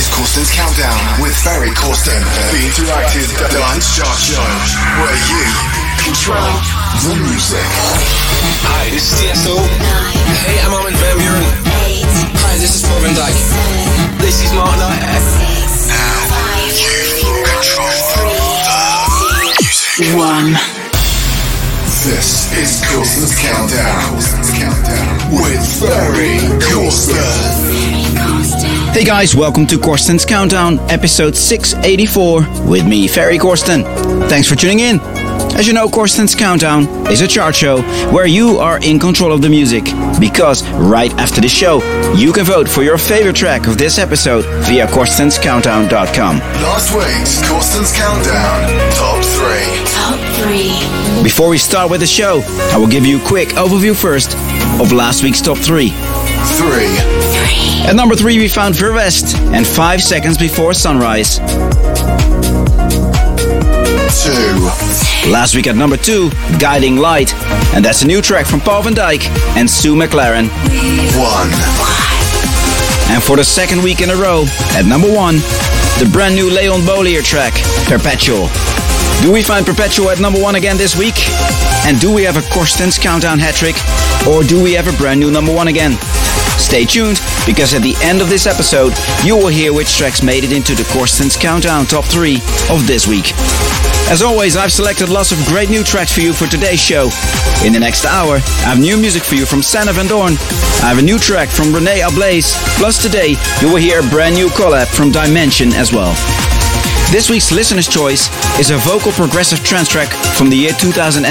is Corsten's Countdown with Ferry Corsten, the interactive dance chart show where you control the music. Hi, this is Tiesto. Hey, I'm Armin van Buuren. Hi, this is Paul van Dyk. This is Mark Knight. Now you control the music. One. This is Corsten's Countdown with Ferry Corsten. Hey guys, welcome to Corsten's Countdown, episode 684, with me, Ferry Corsten. Thanks for tuning in. As you know, Corsten's Countdown is a chart show where you are in control of the music. Because right after the show, you can vote for your favorite track of this episode via corstenscountdown.com. Last week's Corsten's Countdown Top 3. Top three. Before we start with the show, I will give you a quick overview first of last week's top 3. 3. At number 3, we found Verwest and 5 seconds before sunrise. 2. Last week at number 2, Guiding Light, and that's a new track from Paul van Dyk and Sue McLaren. 1. And for the second week in a row, at number 1, the brand new Leon Bolier track, Perpetual. Do we find Perpetual at number 1 again this week? And do we have a Corsten's Countdown hat trick? Or do we have a brand new number 1 again? Stay tuned, because at the end of this episode, you will hear which tracks made it into the Corsten's Countdown Top 3 of this week. As always, I've selected lots of great new tracks for you for today's show. In the next hour, I have new music for you from Sander Van Doorn. I have a new track from Rene Ablaze. Plus today, you will hear a brand new collab from Dimension as well. This week's listener's choice is a vocal progressive trance track from the year 2006.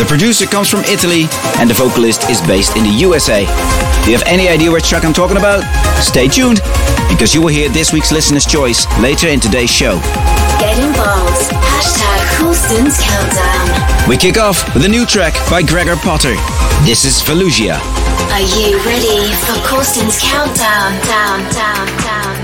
The producer comes from Italy and the vocalist is based in the USA. Do you have any idea which track I'm talking about? Stay tuned because you will hear this week's listener's choice later in today's show. Get involved. Hashtag Corsten's Countdown. We kick off with a new track by Gregor Potter. This is Velusia. Are you ready for Corsten's Countdown? Down, down, down, down, down.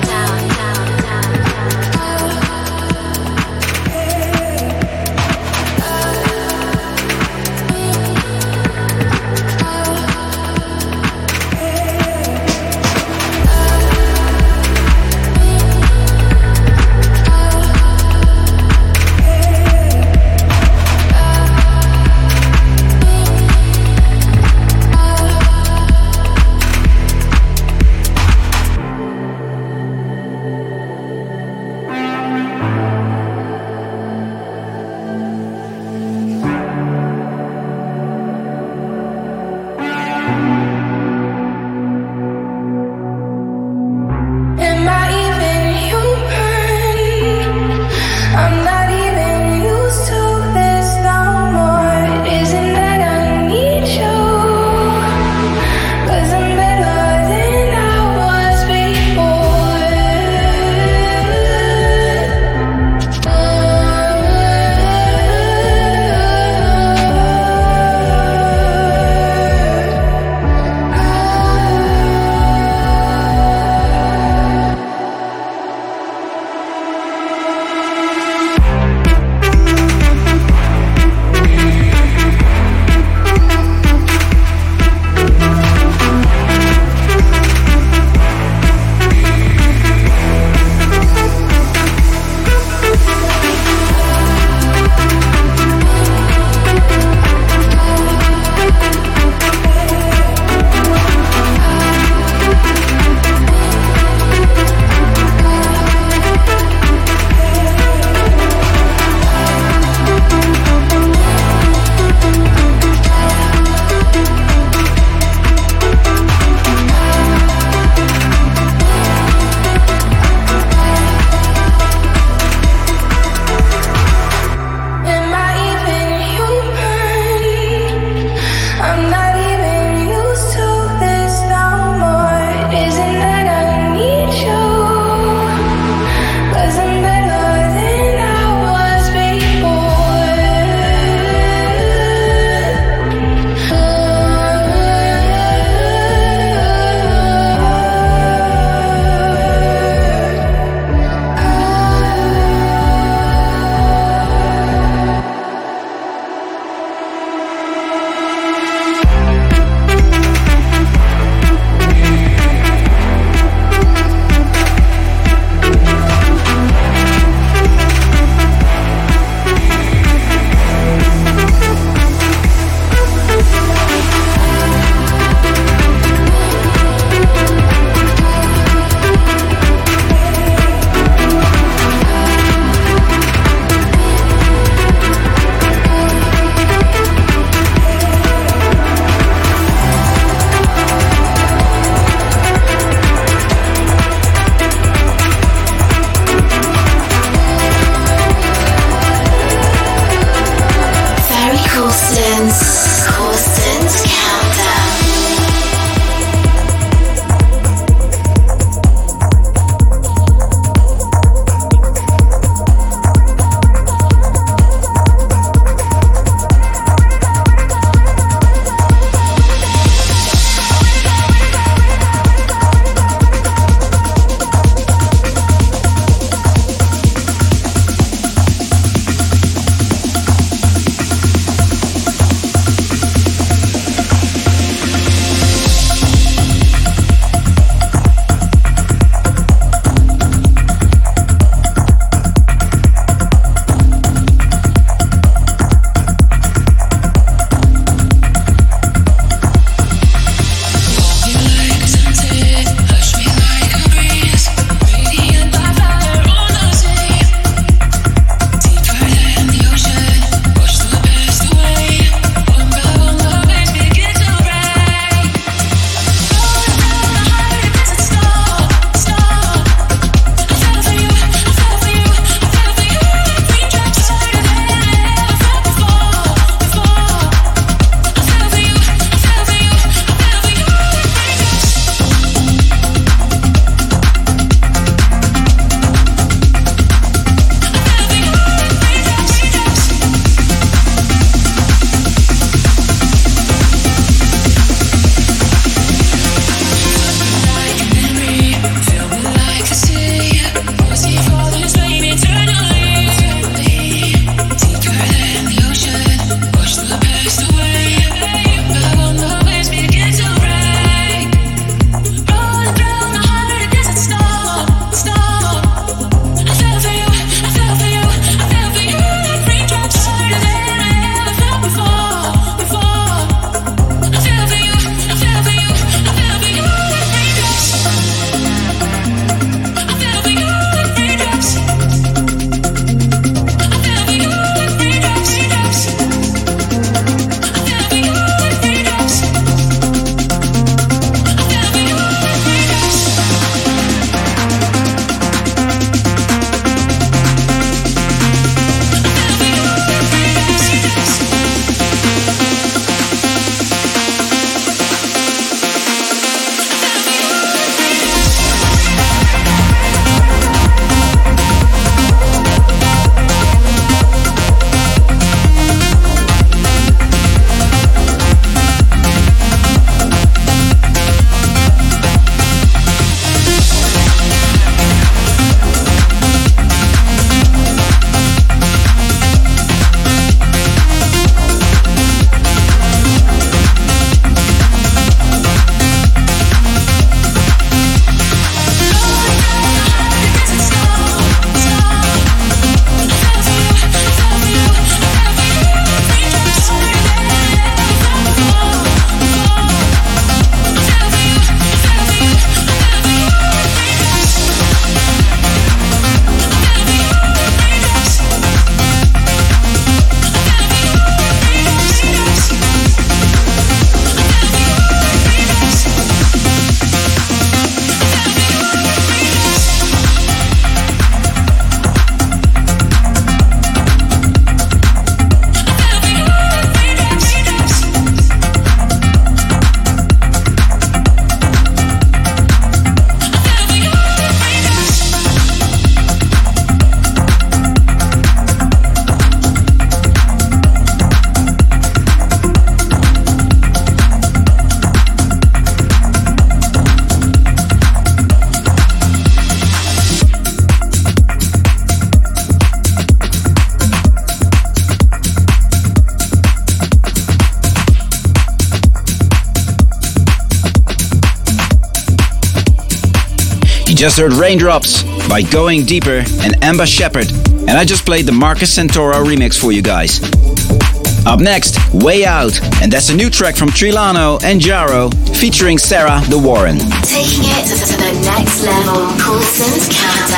Just heard Raindrops by Going Deeper and Amba Shepherd, and I just played the Marcus Santoro remix for you guys. Up next, Way Out, and that's a new track from Trilano and Jaro featuring Sarah de Warren. Taking it to the next level, Corsten's Countdown.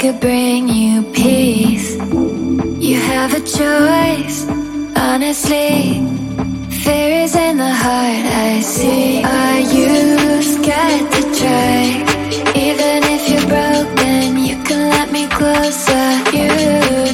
Could bring you peace. You have a choice, honestly. Fear is in the heart, I see. Are you scared to try? Even if you're broken, you can let me closer. You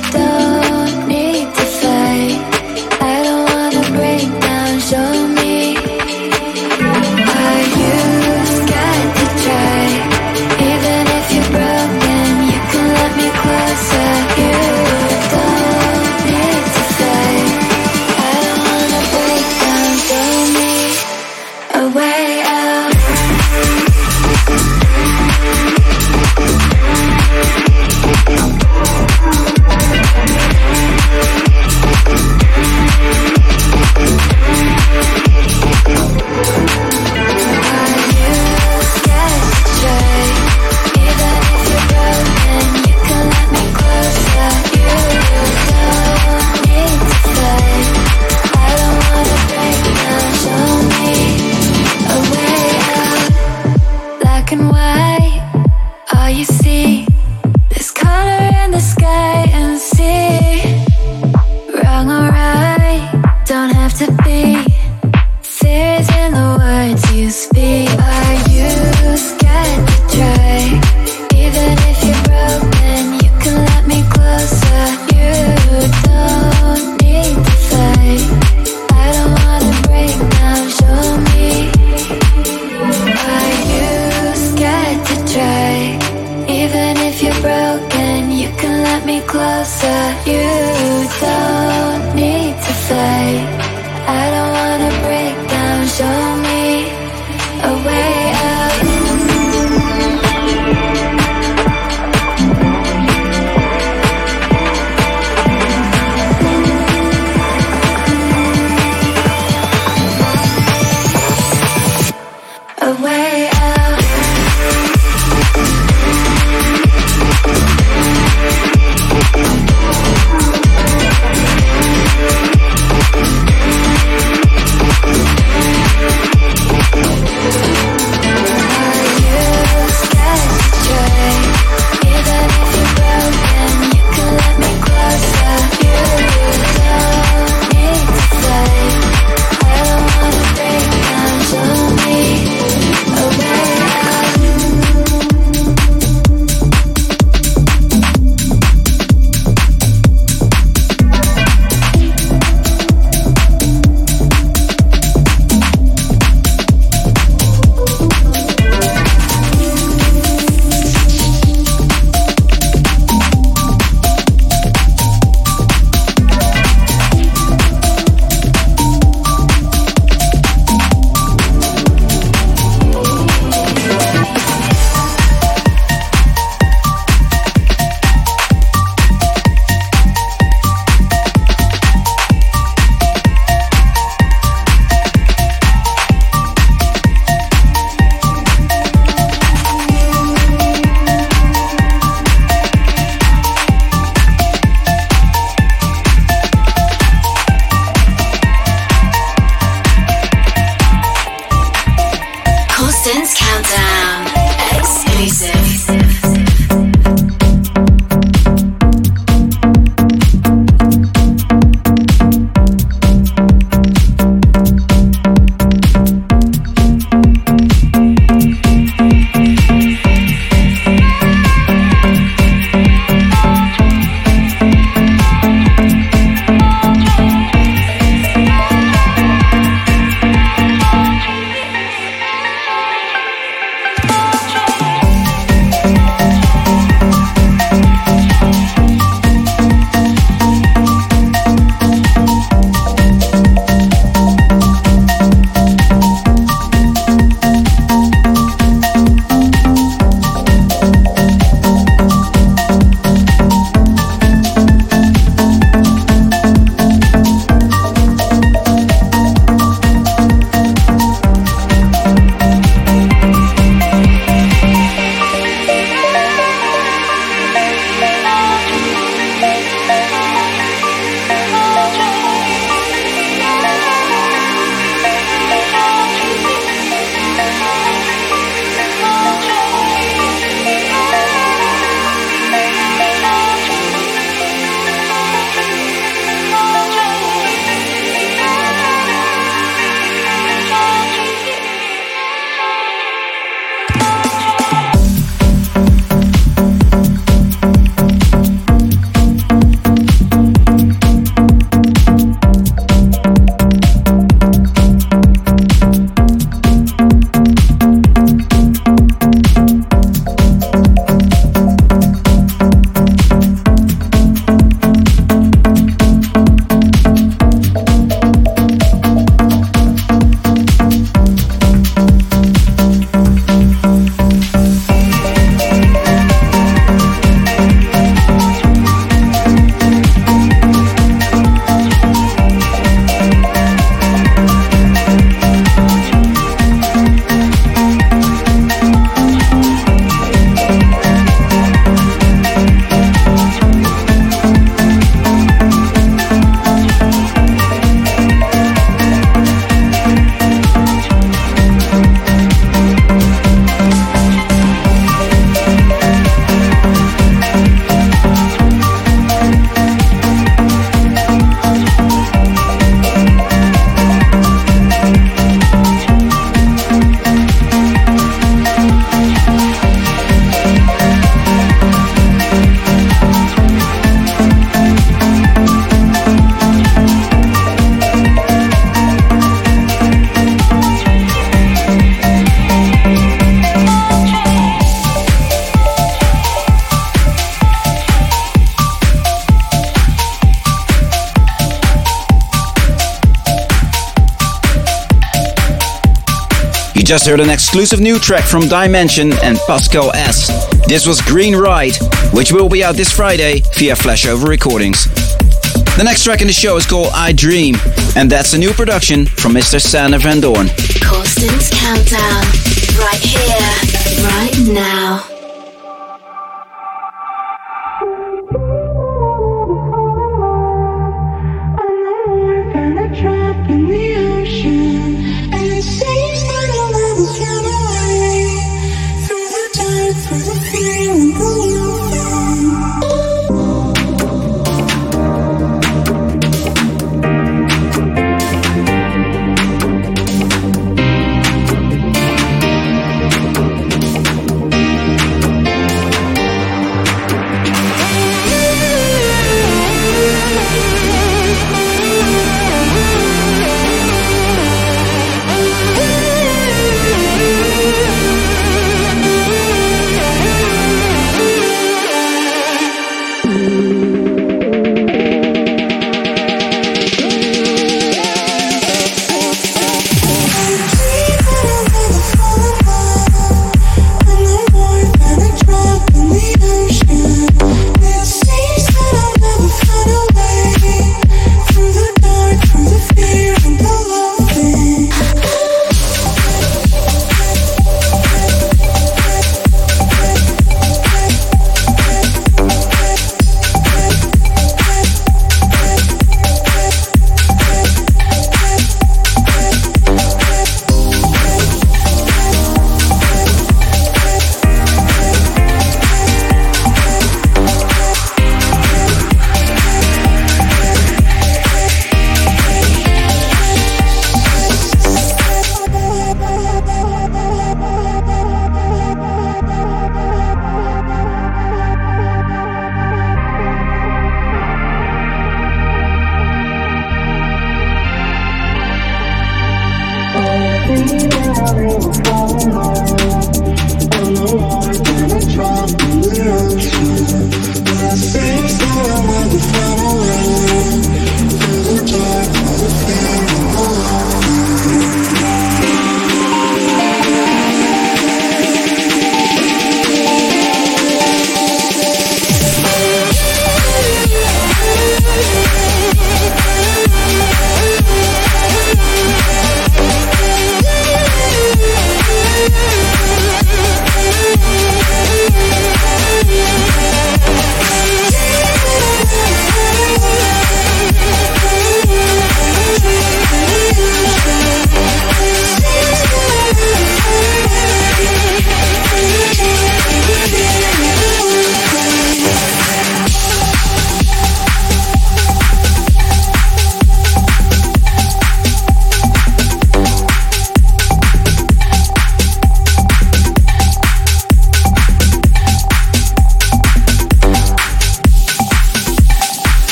closer, you. Don't need to say just heard an exclusive new track from Dimension and Pascal S. This was Green Ride, which will be out this Friday via Flashover Recordings. The next track in the show is called I Dream, and that's a new production from Mr. Sander Van Doorn. Corsten's Countdown, right here, right now.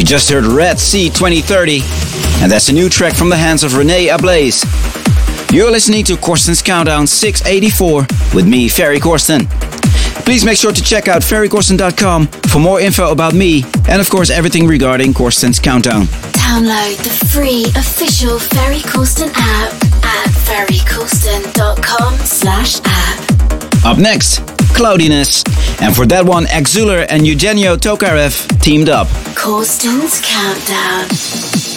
You just heard Red Sea 2030, and that's a new track from the hands of Rene Ablaze. You're listening to Corsten's Countdown 684 with me, Ferry Corsten. Please make sure to check out ferrycorsten.com for more info about me and, of course, everything regarding Corsten's Countdown. Download the free official Ferry Corsten app at ferrycorsten.com slash app. Up next, Cloudiness. And for that one, Exouler and Eugenio Tokarev teamed up. Corsten's Countdown.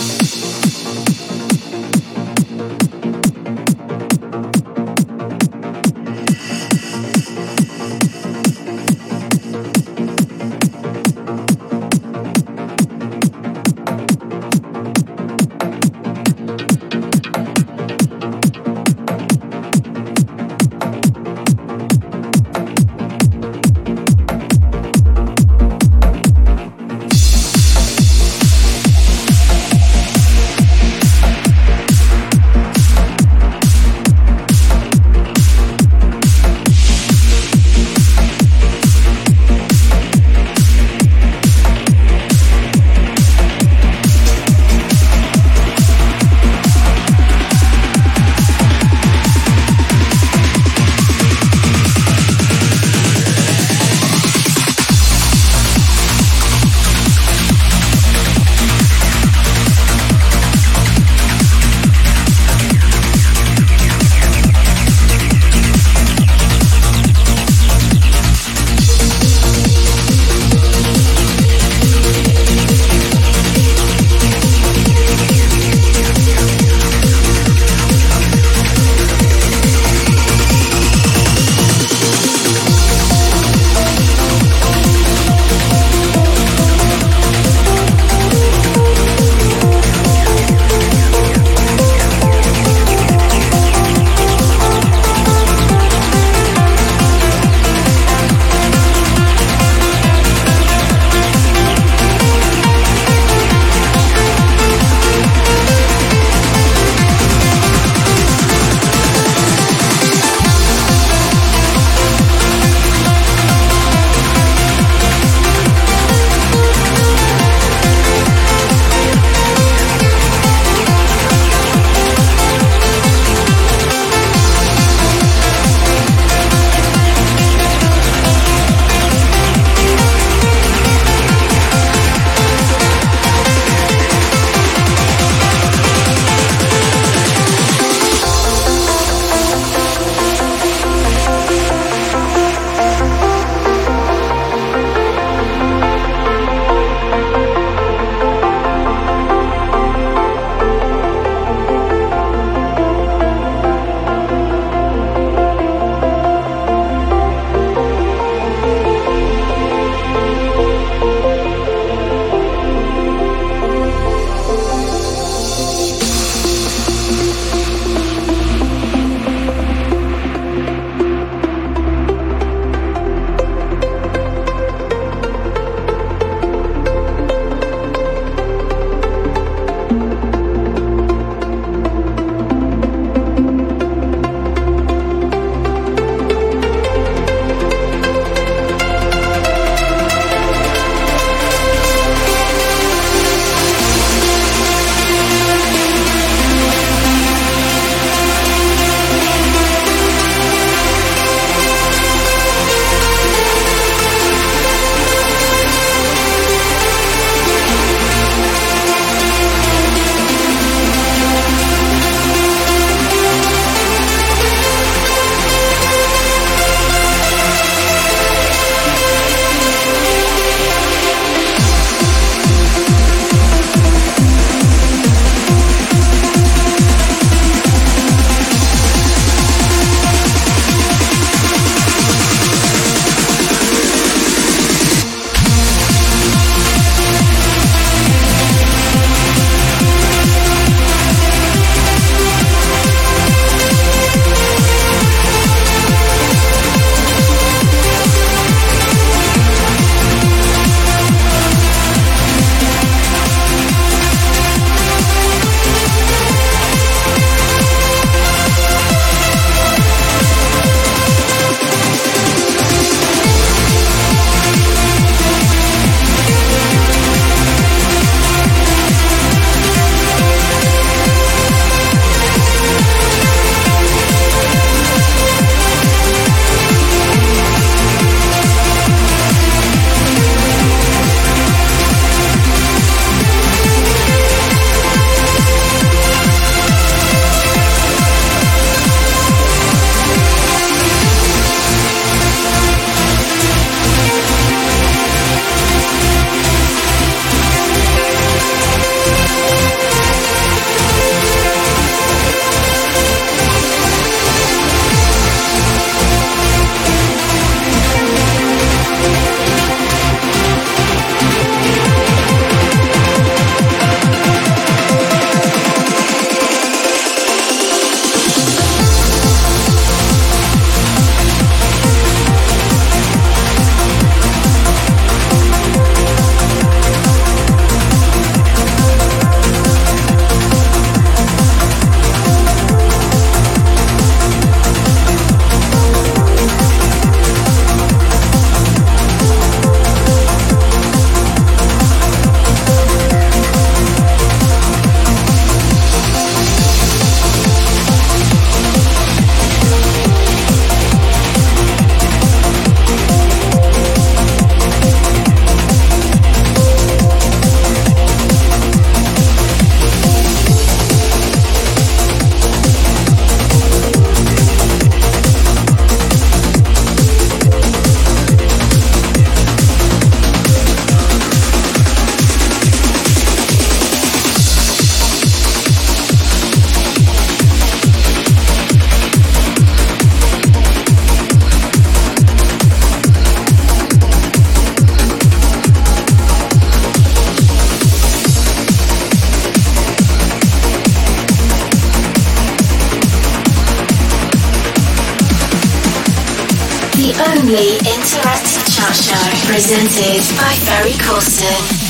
Only Interactive Chat Show, presented by Ferry Corsten.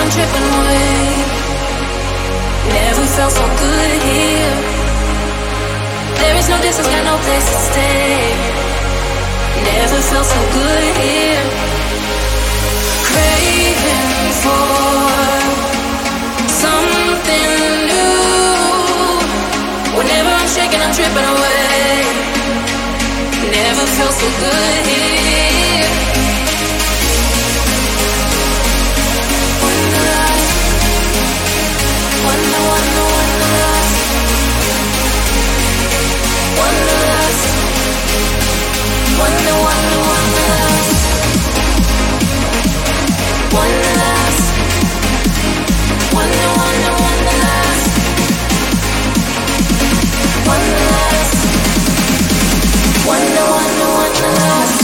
I'm tripping away. Never felt so good here. There is no distance, got no place to stay. Never felt so good here. Craving for something new. Whenever I'm shaking, I'm tripping away. Never felt so good here. one wonder, last.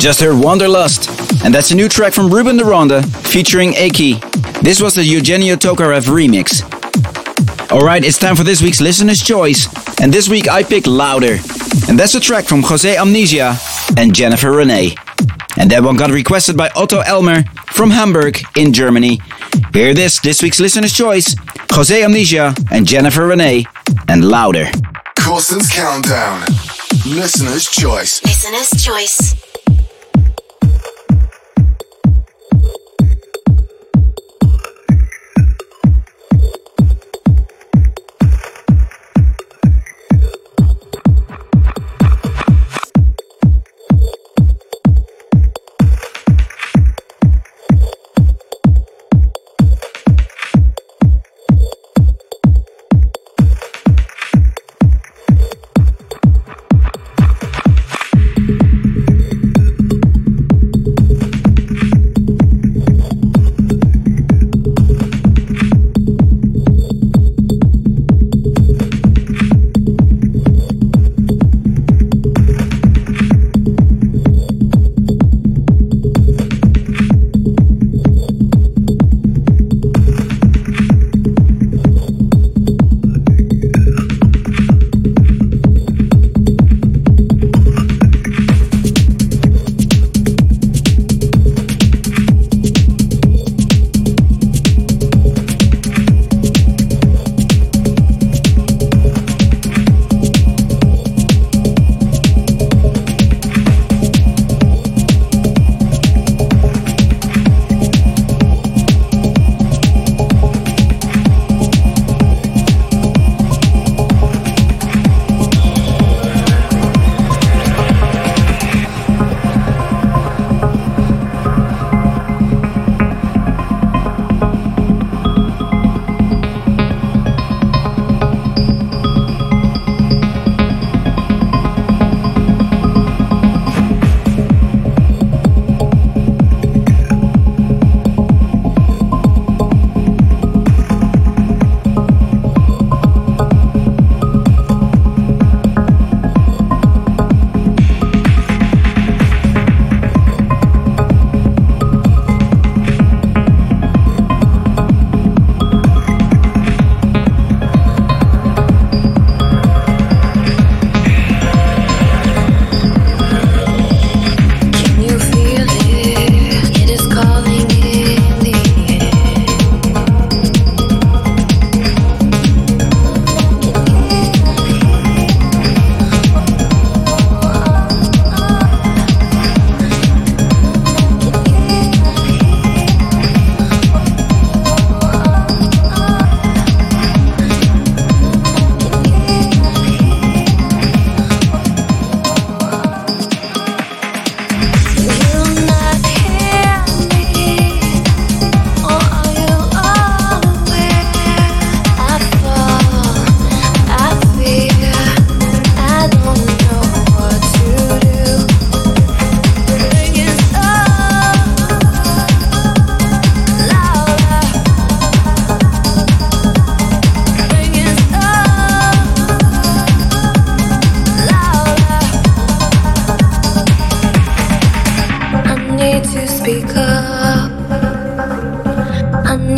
just heard Wanderlust, and that's a new track from Ruben de Ronde featuring Aki. This was the Eugenio Tokarev remix. Alright, it's time for this week's listener's choice, and this week I pick Louder, and that's a track from Jose Amnesia and Jennifer Renee. And that one got requested by Otto Elmer from Hamburg in Germany. Hear this, this week's listener's choice Jose Amnesia and Jennifer Renee, and Louder. Corsten's Countdown. Listener's Choice. Listener's Choice.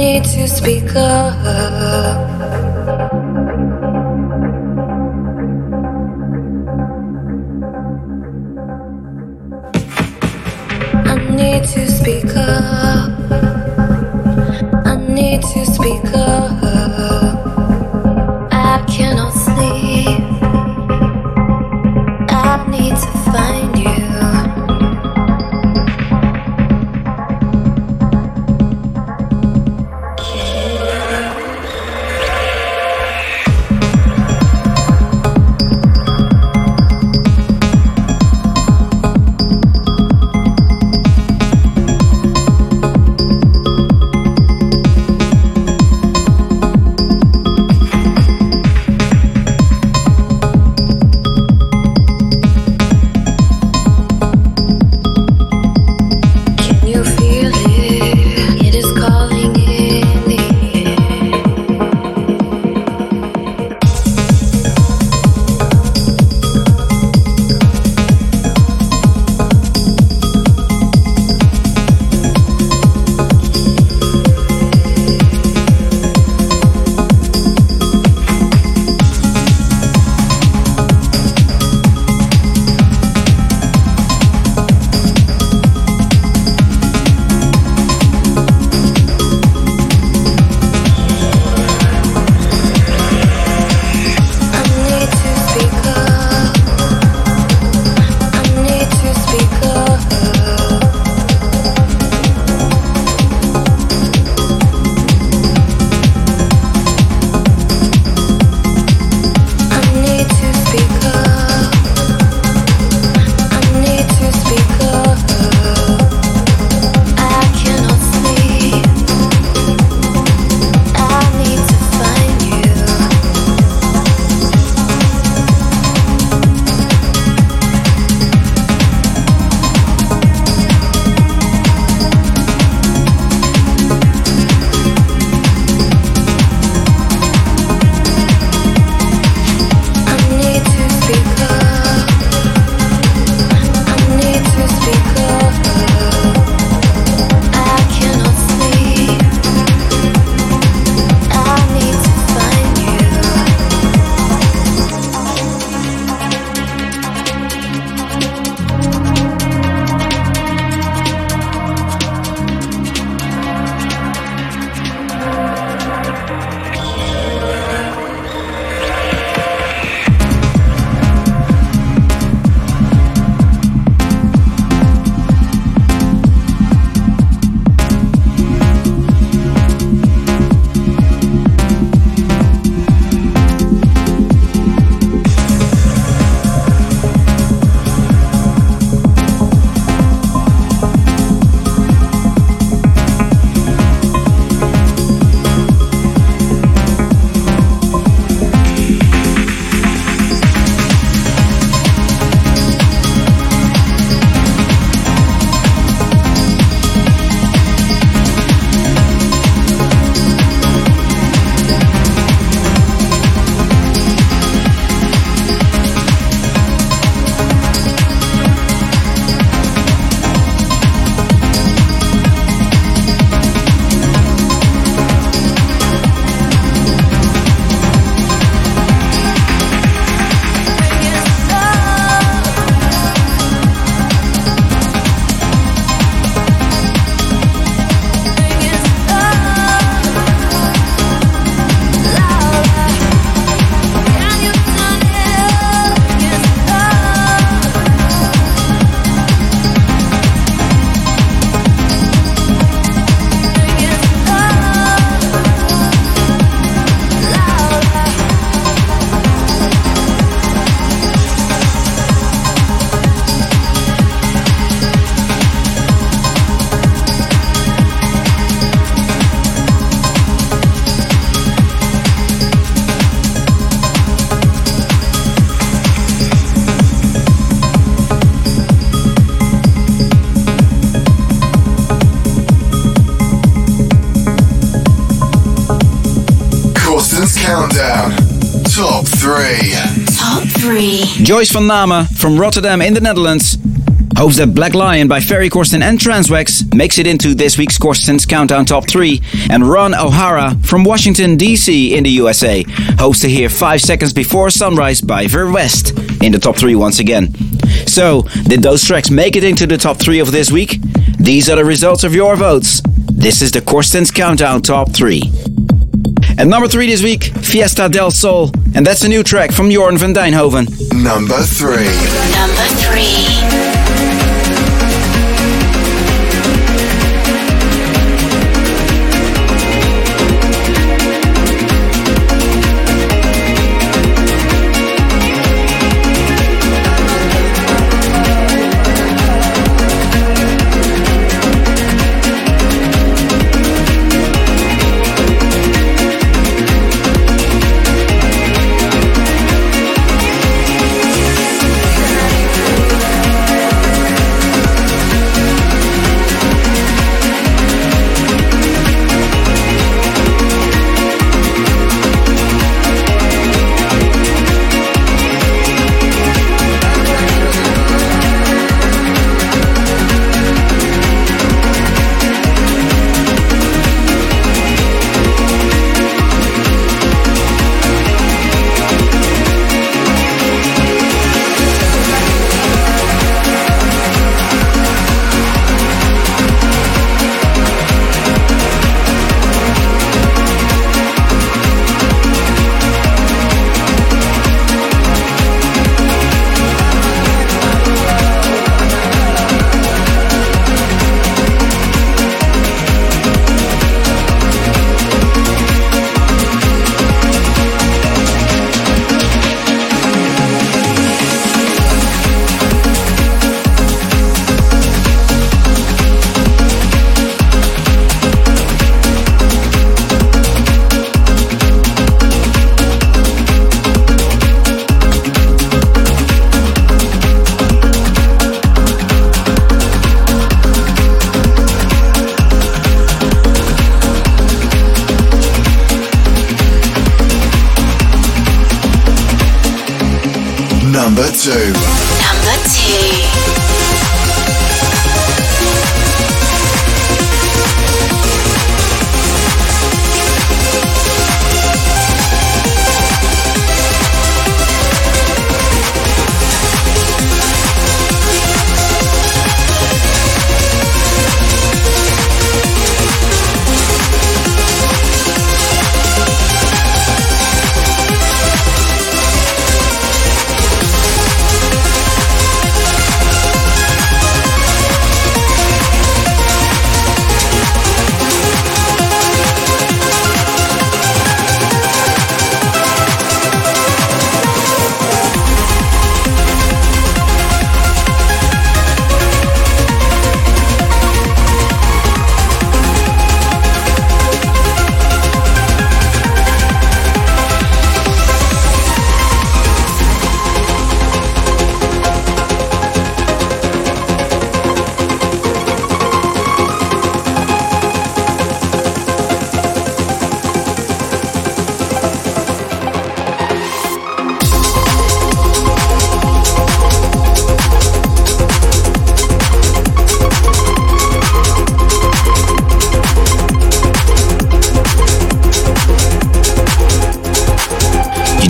need to speak up. 3. Top 3. Joyce van Namen from Rotterdam in the Netherlands hopes that Black Lion by Ferry Corsten and Transwax makes it into this week's Corsten's Countdown Top 3. And Ron O'Hara from Washington, D.C. in the USA hopes to hear 5 Seconds Before Sunrise by Ver West in the top 3 once again. So, did those tracks make it into the top 3 of this week? These are the results of your votes. This is the Corsten's Countdown Top 3. At number 3 this week, Fiesta del Sol, and that's a new track from Jorn van Deynhoven. Number 3. Number 3.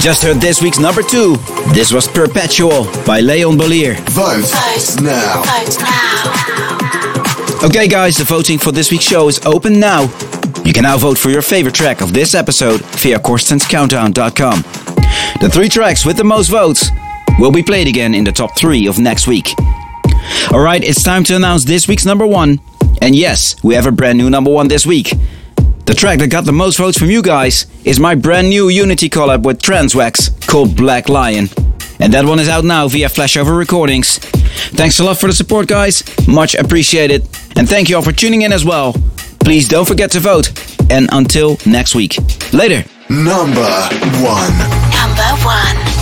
Just heard this week's number two. This was Perpetual by Leon Bolier. Vote, Vote now. Vote now. Okay, guys, the voting for this week's show is open now. You can now vote for your favorite track of this episode via CorstensCountdown.com. The three tracks with the most votes will be played again in the top three of next week. Alright, it's time to announce this week's number one. And yes, we have a brand new number one this week. The track that got the most votes from you guys is my brand new Unity collab with Transwax called Black Lion. And that one is out now via Flashover Recordings. Thanks a lot for the support, guys. Much appreciated. And thank you all for tuning in as well. Please don't forget to vote. And until next week. Later. Number one. Number one.